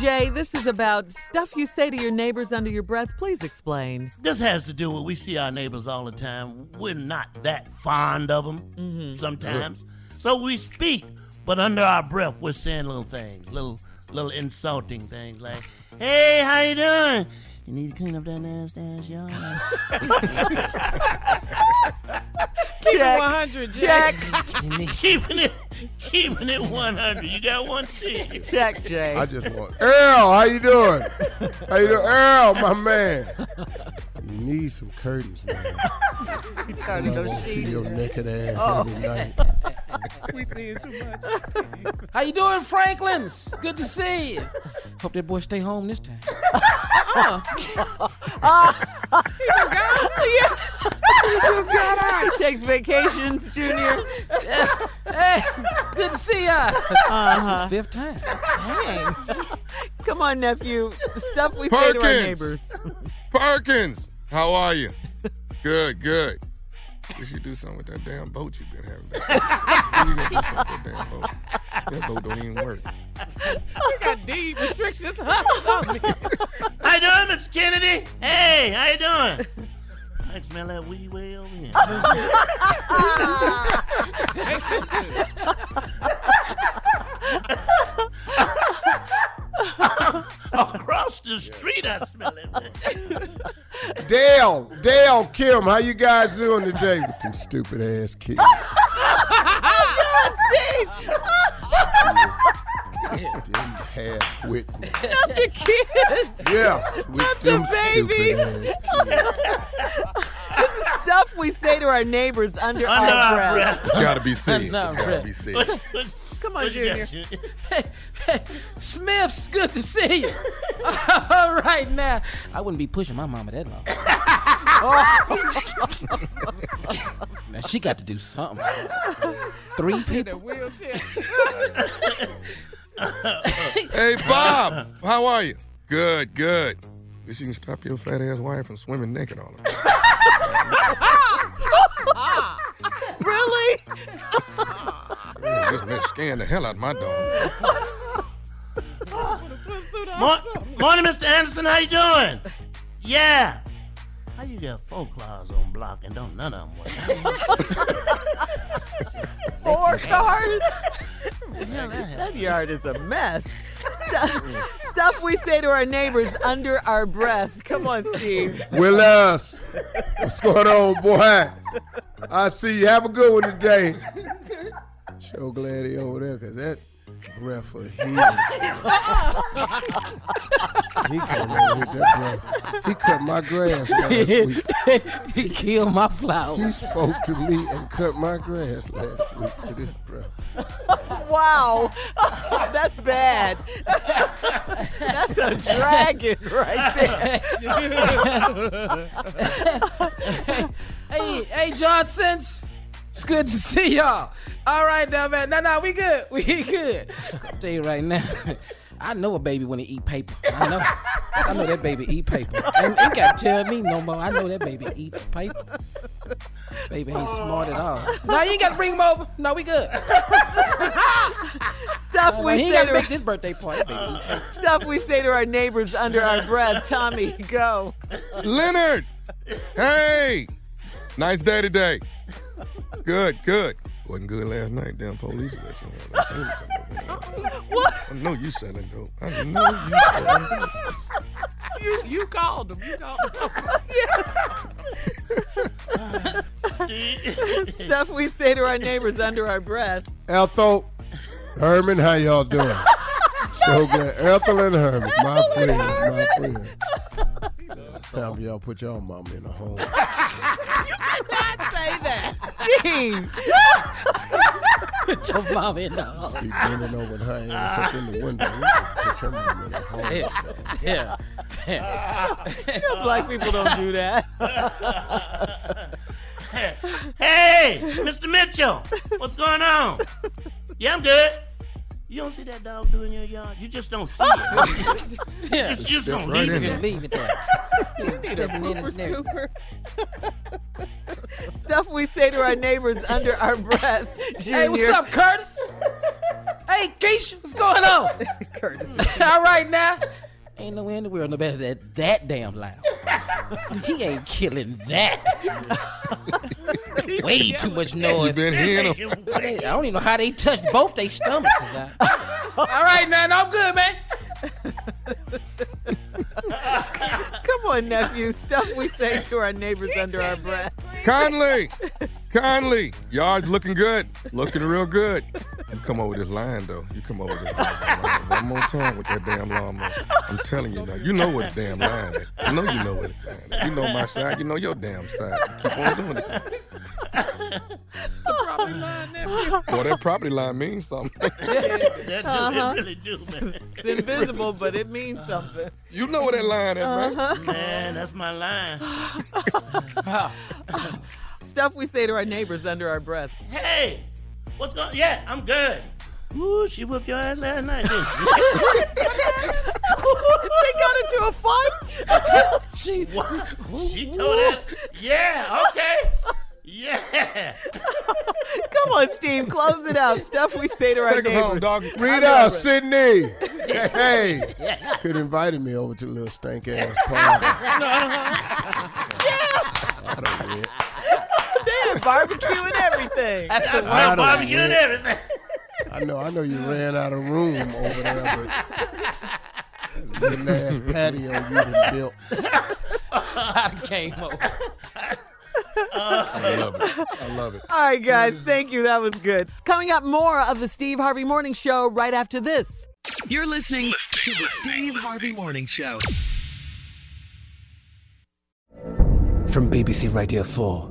Jay, this is about stuff you say to your neighbors under your breath. Please explain. This has to do with we see our neighbors all the time. We're not that fond of them Mm-hmm. sometimes, so we speak, but under our breath we're saying little things, little little insulting things like, "Hey, how you doing? You need to clean up that nasty ass yard." Keep it 100, Jack. keeping it, keeping it 100. You got one thing. Check, Jay. I just want Earl. How you doing? How you doing, Earl, my man? You need some curtains, man. You I tired of don't those want to see sheets? your naked ass Oh. every night. we see it too much. How you doing, Franklins? Good to see you. Hope that boy stay home this time. Uh-huh. yeah. He just got out. He takes vacations, Junior. hey, good to see ya. Uh-huh. This is fifth time. Dang. Come on, nephew. The stuff we say to our neighbors. Perkins, how are you? Good, good. We should do something with that damn boat you've been having. When you gonna do something with that damn boat? That boat don't even work. We got deed restrictions. Huh? How you doing, Miss Kennedy? Hey, how you doing? I can smell that weed way over here. The street, I smell it. Dale, Dale, Kim, how you guys doing today with them stupid ass kids? Them half wit. Not the kids. Yeah, with Not the them baby. stupid ass This is stuff we say to our neighbors under, Under our, our breath. breath. It's gotta be seen. No, It's gotta be said. What- what- Come on, what you got, Junior. Junior? Smiths, good to see you. All right now, I wouldn't be pushing my mama that long. now she got to do something. Three people. Hey, Bob, how are you? Good, good. Wish you can stop your fat ass wife from swimming naked all the time. really? This man scaring the hell out of my dog. Mor- morning, Mr. Anderson. How you doing? Yeah. How you got four claws on block and don't none of them work? Four cars? hell that that yard is a mess. Stuff we say to our neighbors under our breath. Come on, Steve. Willis, what's going on, boy? I see you. Have a good one today. So glad he over there, cause that breath of healing. he came over with that breath. He cut my grass last week. he killed my flowers. He spoke to me and cut my grass last week with his breath. Wow. That's bad. That's a dragon right there. hey, hey, Johnsons. It's good to see y'all. All right, now, man. No, no, we good. We good. I'll tell you right now. I know a baby when he eat paper. I know. I know that baby eat paper. Ain't, ain't got to tell me no more. I know that baby eats paper. Baby ain't smart at all. No, you ain't got to bring him over. No, we good. Stuff No, we he say got to to make this birthday party. Baby stuff we say to our neighbors under our breath. Tommy, go. Leonard! Hey! Nice day today. Good, good. Wasn't good last night. Damn police let you. I seen you come over here. What? I know you selling dope. I know you selling dope. You, you called him. You called him. Stuff we say to our neighbors under our breath. Ethel, Herman, how y'all doing? So good. Ethel and Herman, my friends, my friends. Time for y'all put y'all mama in a home. Not say that. Steve. Put your mom in the Just be bending over with her ass up in the window. We Put your mama in a home. Yeah. Yeah. You know, black people don't do that. Hey, Mr. Mitchell, what's going on? Yeah, I'm good. You don't see that dog doing your yard? You just don't see it. Yeah. Just, just Step gonna right leave in it. there. Leave it there. Stepping in and there. Stuff we say to our neighbors under our breath. Junior. Hey, what's up, Curtis? hey, Keisha, what's going on? Curtis? All right now. Ain't nowhere in the world no better than that damn loud. he ain't killing that. Way too much You noise. been hearing him. I don't even know how they touched both their stomachs. All right, now, no, I'm good, man. Come on, nephew. Stuff we say to our neighbors under our breath. Conley! Conley! Yard's looking good. Looking real good. You come over this line, though. You come over this line. One more time with that damn lawnmower. I'm telling you now. You know what the damn line is. I know you know what the line is. You know my side. You know your damn side. Keep on doing it. Boy, that property line means something. That do, Uh-huh. It really do, man. It's invisible, but it means something. You know where that line is, man. Man, that's my line. Stuff we say to our neighbors under our breath. Hey, what's going? Yeah, I'm good. Ooh, she whooped your ass last night, didn't she? they got into a fight. She, What? She told that. Yeah, okay. Yeah. Come on, Steve. Close it out. Stuff we say to our Take him home, neighbors. dog. Rita, Sydney. Hey, could have invited me over to a little stank ass party. I don't win. They had barbecue and everything. That's I my don't barbecue and everything. I know, I know you ran out of room over there, but your last patio you done built. I came over. I love it. I love it. All right, guys. Thank you. That was good. Coming up, more of the Steve Harvey Morning Show right after this. You're listening to the Steve Harvey Morning Show. From BBC Radio 4,